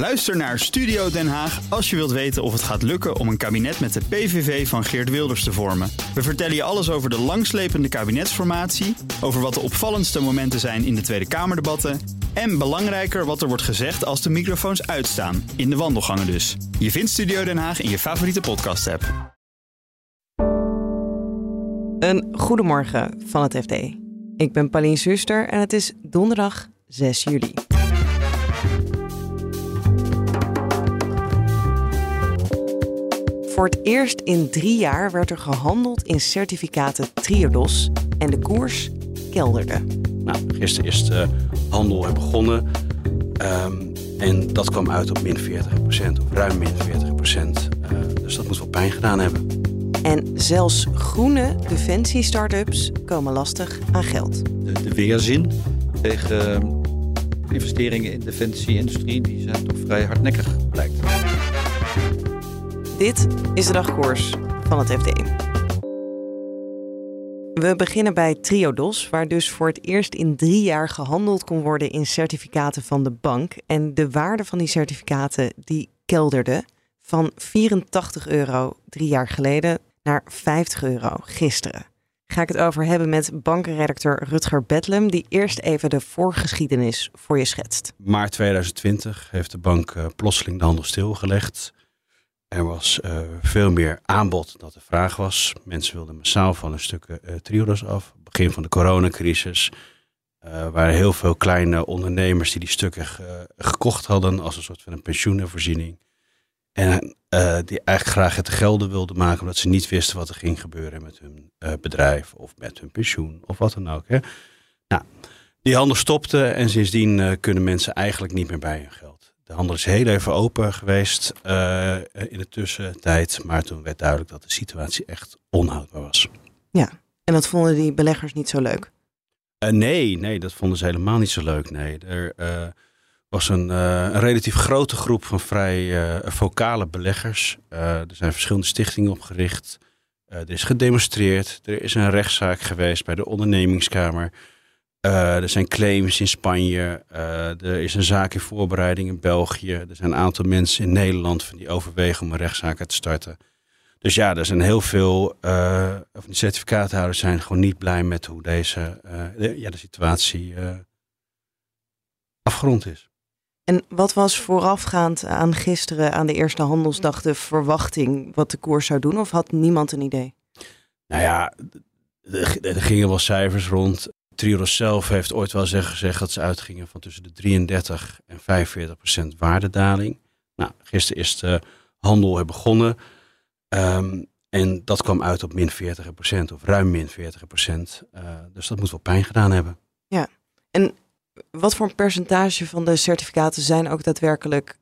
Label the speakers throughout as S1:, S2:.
S1: Luister naar Studio Den Haag als je wilt weten of het gaat lukken om een kabinet met de PVV van Geert Wilders te vormen. We vertellen je alles over de langslepende kabinetsformatie, over wat de opvallendste momenten zijn in de Tweede Kamerdebatten en belangrijker wat er wordt gezegd als de microfoons uitstaan, in de wandelgangen dus. Je vindt Studio Den Haag in je favoriete podcast-app.
S2: Een goedemorgen van het FD. Ik ben Pauline Suster en het is donderdag 6 juli. Voor het eerst in drie jaar werd er gehandeld in certificaten Triodos en de koers kelderde.
S3: Nou, gisteren is de handel begonnen ehm, en dat kwam uit op min 40%, of ruim min 40%. Uh, dus dat moet wel pijn gedaan hebben.
S2: En zelfs groene defensie-startups komen lastig aan geld.
S4: De, de weerzin tegen ehm, investeringen in defensie-industrie, die zijn toch vrij hardnekkig, blijkt.
S2: Dit is de dagkoers van het FD. We beginnen bij Triodos, waar dus voor het eerst in drie jaar gehandeld kon worden in certificaten van de bank. En de waarde van die certificaten die kelderde van 84 euro drie jaar geleden naar 50 euro gisteren. Ga ik het over hebben met bankenredacteur Rutger Bedlem, die eerst even de voorgeschiedenis voor je schetst.
S3: Maart 2020 heeft de bank uh, plotseling de handel stilgelegd. Er was uh, veel meer aanbod dan de vraag was. Mensen wilden massaal van een stuk uh, triodos af. Begin van de coronacrisis uh, waren heel veel kleine ondernemers die die stukken gekocht hadden als een soort van een pensioenvoorziening. En die eigenlijk graag het gelden wilden maken omdat ze niet wisten wat er ging gebeuren met hun bedrijf of met hun pensioen of wat dan ook. Hè. Nou, die handel stopte en sindsdien kunnen mensen eigenlijk niet meer bij hun geld. De handel is heel even open geweest uh, in de tussentijd. Maar toen werd duidelijk dat de situatie echt onhoudbaar was.
S2: Ja, en dat vonden die beleggers niet zo leuk?
S3: Uh, nee, nee, dat vonden ze helemaal niet zo leuk. Nee, er uh, was een, een, relatief grote groep van vrij vocale beleggers. er zijn verschillende stichtingen opgericht. er is gedemonstreerd. Er is een rechtszaak geweest bij de ondernemingskamer. Uh, er zijn claims in Spanje. Uh, er is een zaak in voorbereiding in België. Er zijn een aantal mensen in Nederland die overwegen om een rechtszaak te starten. Dus ja, er zijn heel veel uh, of die certificaathouders zijn gewoon niet blij met hoe deze de, ja, de situatie afgerond is.
S2: En wat was voorafgaand aan gisteren, aan de eerste handelsdag, de verwachting wat de koers zou doen? Of had niemand een idee?
S3: Nou ja, er gingen wel cijfers rond. Triodos zelf heeft ooit wel gezegd dat ze uitgingen van tussen de 33 en 45 procent waardedaling. Nou, gisteren is de handel begonnen. Um, en dat kwam uit op min 40 procent of ruim min 40 procent. Uh, dus dat moet wel pijn gedaan hebben.
S2: Ja, en wat voor een percentage van de certificaten zijn ook daadwerkelijk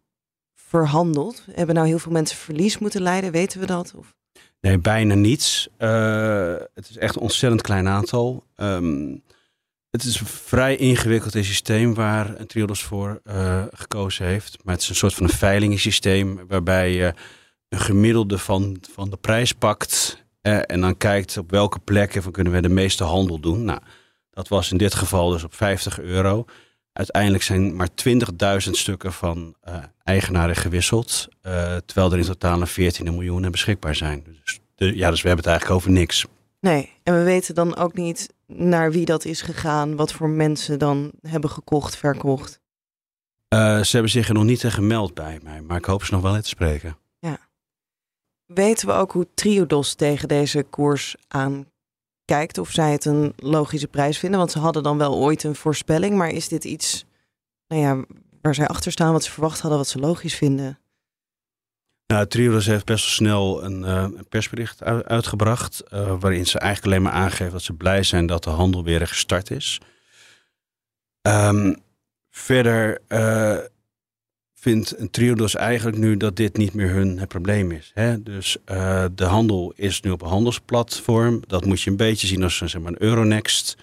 S2: verhandeld? Hebben nou heel veel mensen verlies moeten lijden? Weten we dat? Of?
S3: Nee, bijna niets. Uh, het is echt een ontzettend klein aantal. Um, het is een vrij ingewikkeld systeem waar Triodos voor uh, gekozen heeft. Maar het is een soort van een veilingensysteem waarbij je een gemiddelde van, van de prijs pakt. En dan kijkt op welke plekken van kunnen we de meeste handel doen. Nou, dat was in dit geval dus op 50 euro. Uiteindelijk zijn maar 20.000 stukken van uh, eigenaren gewisseld. terwijl er in totaal een 14 miljoen beschikbaar zijn. Dus, de, ja, dus we hebben het eigenlijk over niks.
S2: Nee, en we weten dan ook niet naar wie dat is gegaan, wat voor mensen dan hebben gekocht, verkocht.
S3: Uh, ze hebben zich er nog niet gemeld bij mij, maar ik hoop ze nog wel te spreken.
S2: Ja. Weten we ook hoe Triodos tegen deze koers aankijkt? Of zij het een logische prijs vinden? Want ze hadden dan wel ooit een voorspelling, maar is dit iets nou ja, waar zij achter staan, wat ze verwacht hadden, wat ze logisch vinden?
S3: Nou, Triodos heeft best wel snel een, een persbericht uitgebracht. Uh, waarin ze eigenlijk alleen maar aangeven dat ze blij zijn dat de handel weer gestart is. Um, verder uh, vindt Triodos eigenlijk nu dat dit niet meer hun het probleem is. Hè? Dus de handel is nu op een handelsplatform. Dat moet je een beetje zien als zeg maar, een Euronext.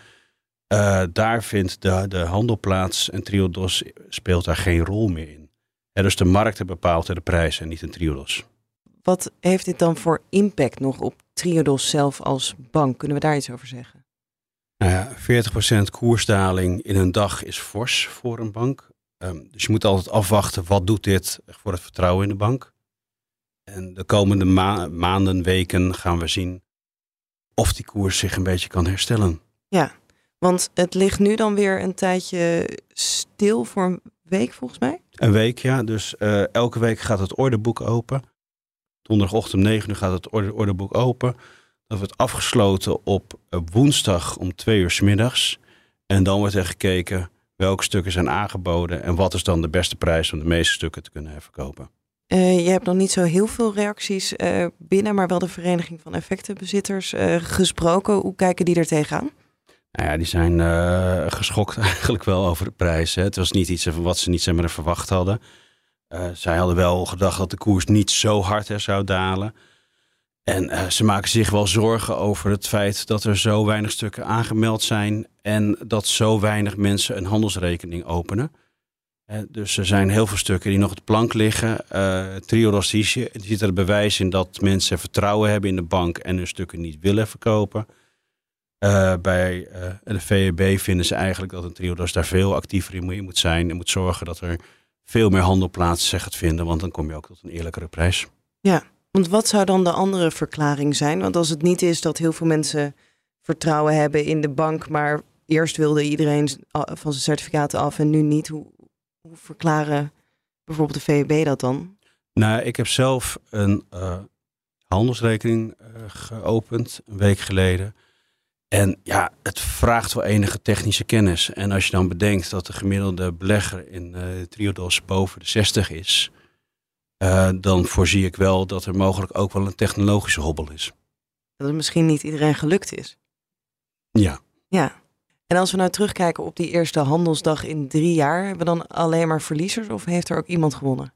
S3: daar vindt de, de handel plaats en Triodos speelt daar geen rol meer in. Dus de markt bepaalt de prijs en niet een Triodos.
S2: Wat heeft dit dan voor impact nog op Triodos zelf als bank? Kunnen we daar iets over zeggen?
S3: Nou ja, 40% koersdaling in een dag is fors voor een bank. Ehm, dus je moet altijd afwachten, wat doet dit voor het vertrouwen in de bank? En de komende maanden, weken gaan we zien of die koers zich een beetje kan herstellen.
S2: Ja, want het ligt nu dan weer een tijdje stil voor een week volgens mij?
S3: Een week, ja. Dus uh, elke week gaat het orderboek open. Donderdagochtend om 9 uur gaat het orderboek open. Dat wordt afgesloten op eh, woensdag om 2 uur s middags. En dan wordt er gekeken welke stukken zijn aangeboden en wat is dan de beste prijs om de meeste stukken te kunnen verkopen.
S2: Uh, je hebt nog niet zo heel veel reacties binnen, maar wel de Vereniging van Effectenbezitters gesproken. Hoe kijken die er tegenaan?
S3: Nou ja, die zijn geschokt eigenlijk wel over de prijs. Het was niet iets wat ze niet zeg maar, verwacht hadden. zij hadden wel gedacht dat de koers niet zo hard zou dalen. En ze maken zich wel zorgen over het feit dat er zo weinig stukken aangemeld zijn en dat zo weinig mensen een handelsrekening openen dus er zijn heel veel stukken die nog op de plank liggen. Uh, die ziet er bewijs in dat mensen vertrouwen hebben in de bank en hun stukken niet willen verkopen. Uh, bij uh, de VEB vinden ze eigenlijk dat een Triodos daar veel actiever in moet zijn en moet zorgen dat er veel meer handel plaats gaat vinden, want dan kom je ook tot een eerlijkere prijs.
S2: Ja, want wat zou dan de andere verklaring zijn? Want als het niet is dat heel veel mensen vertrouwen hebben in de bank, maar eerst wilde iedereen van zijn certificaten af en nu niet, hoe, hoe verklaren bijvoorbeeld de VEB dat dan?
S3: Nou, ik heb zelf een uh, handelsrekening geopend een week geleden. En ja, het vraagt wel enige technische kennis. En als je dan bedenkt dat de gemiddelde belegger in uh, Triodos boven de 60 is, dan voorzie ik wel dat er mogelijk ook wel een technologische hobbel is.
S2: Dat het misschien niet iedereen gelukt is.
S3: Ja.
S2: Ja. En als we nou terugkijken op die eerste handelsdag in drie jaar, hebben we dan alleen maar verliezers of heeft er ook iemand gewonnen?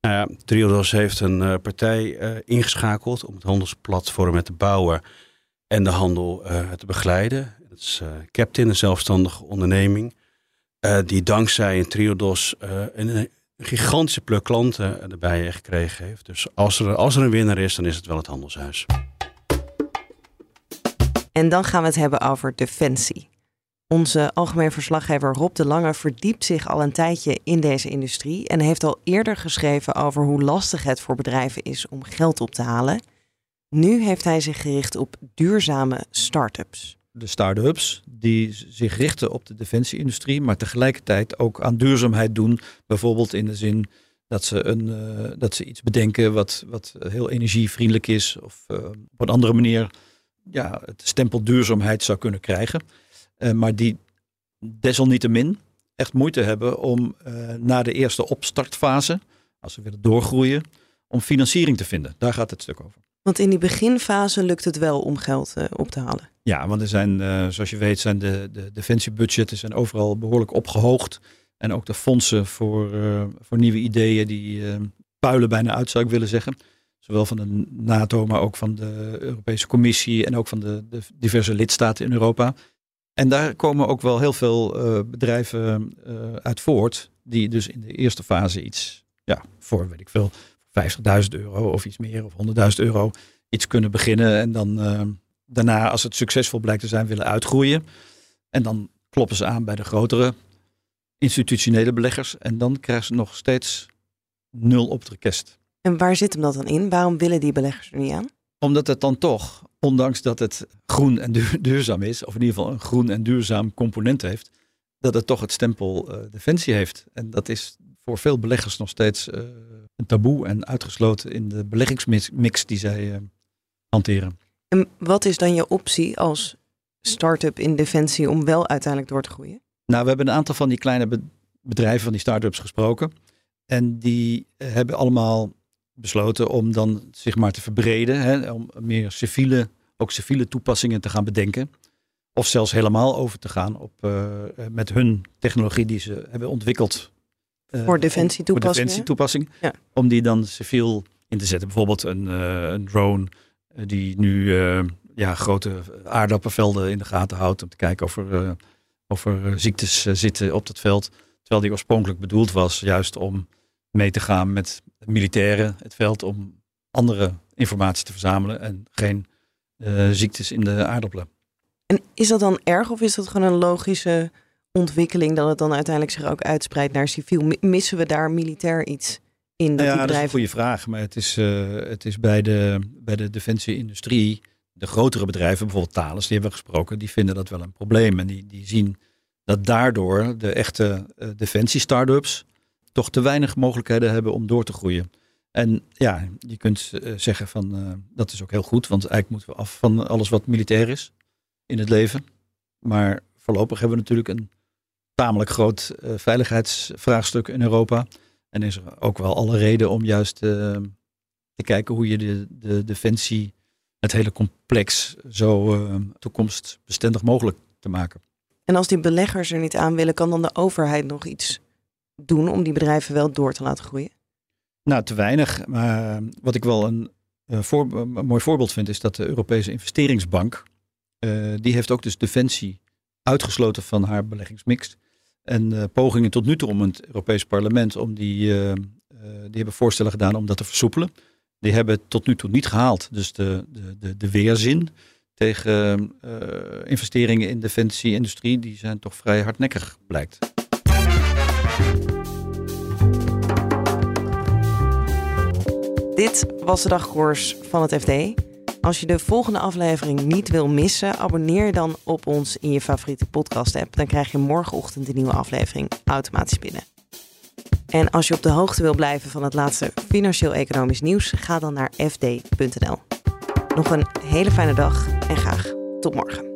S3: Nou ja, Triodos heeft een uh, partij uh, ingeschakeld om het handelsplatform te bouwen en de handel uh, te begeleiden. Dat is Captain, een zelfstandige onderneming, die dankzij een Triodos een, gigantische pluk klanten erbij gekregen heeft. Dus als er, als er een winnaar is, dan is het wel het handelshuis.
S2: En dan gaan we het hebben over defensie. Onze algemeen verslaggever Rob de Lange verdiept zich al een tijdje in deze industrie en heeft al eerder geschreven over hoe lastig het voor bedrijven is om geld op te halen. Nu heeft hij zich gericht op duurzame start-ups.
S4: De start-ups die zich richten op de defensieindustrie, maar tegelijkertijd ook aan duurzaamheid doen. Bijvoorbeeld in de zin dat ze, een, uh, dat ze iets bedenken wat, wat heel energievriendelijk is of uh, op een andere manier ja, het stempel duurzaamheid zou kunnen krijgen. Uh, maar die desalniettemin echt moeite hebben om na de eerste opstartfase, als ze willen doorgroeien, om financiering te vinden. Daar gaat het stuk over.
S2: Want in die beginfase lukt het wel om geld uh, op te halen.
S4: Ja, want er zijn, zoals je weet, zijn de, de defensiebudgetten zijn overal behoorlijk opgehoogd. En ook de fondsen voor, voor nieuwe ideeën, die puilen bijna uit, zou ik willen zeggen. Zowel van de NATO, maar ook van de Europese Commissie en ook van de, de diverse lidstaten in Europa. En daar komen ook wel heel veel bedrijven uit voort, die dus in de eerste fase iets, ja, voor weet ik veel, 50.000 euro of iets meer of 100.000 euro iets kunnen beginnen. En dan uh, daarna, als het succesvol blijkt te zijn, willen uitgroeien. En dan kloppen ze aan bij de grotere institutionele beleggers. En dan krijgen ze nog steeds nul op de request.
S2: En waar zit hem dat dan in? Waarom willen die beleggers er niet aan?
S4: Omdat het dan toch ondanks dat het groen en duurzaam is, of in ieder geval een groen en duurzaam component heeft, dat het toch het stempel uh, defensie heeft. En dat is voor veel beleggers nog steeds uh, een taboe en uitgesloten in de beleggingsmix die zij uh, hanteren.
S2: En wat is dan je optie als start-up in defensie om wel uiteindelijk door te groeien?
S4: Nou, we hebben een aantal van die kleine bedrijven, van die start-ups gesproken. En die hebben allemaal besloten om dan zich maar te verbreden. Hè, om meer civiele, ook civiele toepassingen te gaan bedenken. Of zelfs helemaal over te gaan op, uh, met hun technologie die ze hebben ontwikkeld.
S2: Uh, voor.
S4: Voor defensietoepassing. Ja. Om die dan civiel in te zetten. Bijvoorbeeld een, een drone die nu ja, grote aardappelvelden in de gaten houdt. Om te kijken of er, of er ziektes zitten op dat veld. Terwijl die oorspronkelijk bedoeld was juist om mee te gaan met militairen het veld om andere informatie te verzamelen en geen uh, ziektes in de aardappelen.
S2: En is dat dan erg of is dat gewoon een logische ontwikkeling dat het dan uiteindelijk zich ook uitspreidt naar civiel? Missen we daar militair iets in? Dat
S4: ja,
S2: die
S4: dat is een
S2: bedrijven...
S4: goede vraag. Maar het is, uh, het is bij de, bij de defensie-industrie, de grotere bedrijven, bijvoorbeeld Thales, die hebben we gesproken, die vinden dat wel een probleem. En die, die zien dat daardoor de echte uh, defensie-startups toch te weinig mogelijkheden hebben om door te groeien. En ja, je kunt uh, zeggen van dat is ook heel goed, want eigenlijk moeten we af van alles wat militair is in het leven. Maar voorlopig hebben we natuurlijk een tamelijk groot uh, veiligheidsvraagstuk in Europa. En is er ook wel alle reden om juist uh, te kijken hoe je de, de defensie, het hele complex, zo uh, toekomstbestendig mogelijk te maken.
S2: En als die beleggers er niet aan willen, kan dan de overheid nog iets doen om die bedrijven wel door te laten groeien?
S4: Nou, te weinig. Maar wat ik wel een, voor, een mooi voorbeeld vind, is dat de Europese investeringsbank, die heeft ook dus defensie uitgesloten van haar beleggingsmix. En uh, pogingen tot nu toe om het Europees Parlement, om die, uh, uh, die hebben voorstellen gedaan om dat te versoepelen. Die hebben tot nu toe niet gehaald. Dus de, de, de, de weerzin tegen investeringen in defensie-industrie, die zijn toch vrij hardnekkig, blijkt.
S2: Dit was de dagkoers van het FD. Als je de volgende aflevering niet wil missen, abonneer je dan op ons in je favoriete podcast-app. Dan krijg je morgenochtend een nieuwe aflevering automatisch binnen. En als je op de hoogte wil blijven van het laatste financieel-economisch nieuws, ga dan naar fd.nl. Nog een hele fijne dag en graag tot morgen.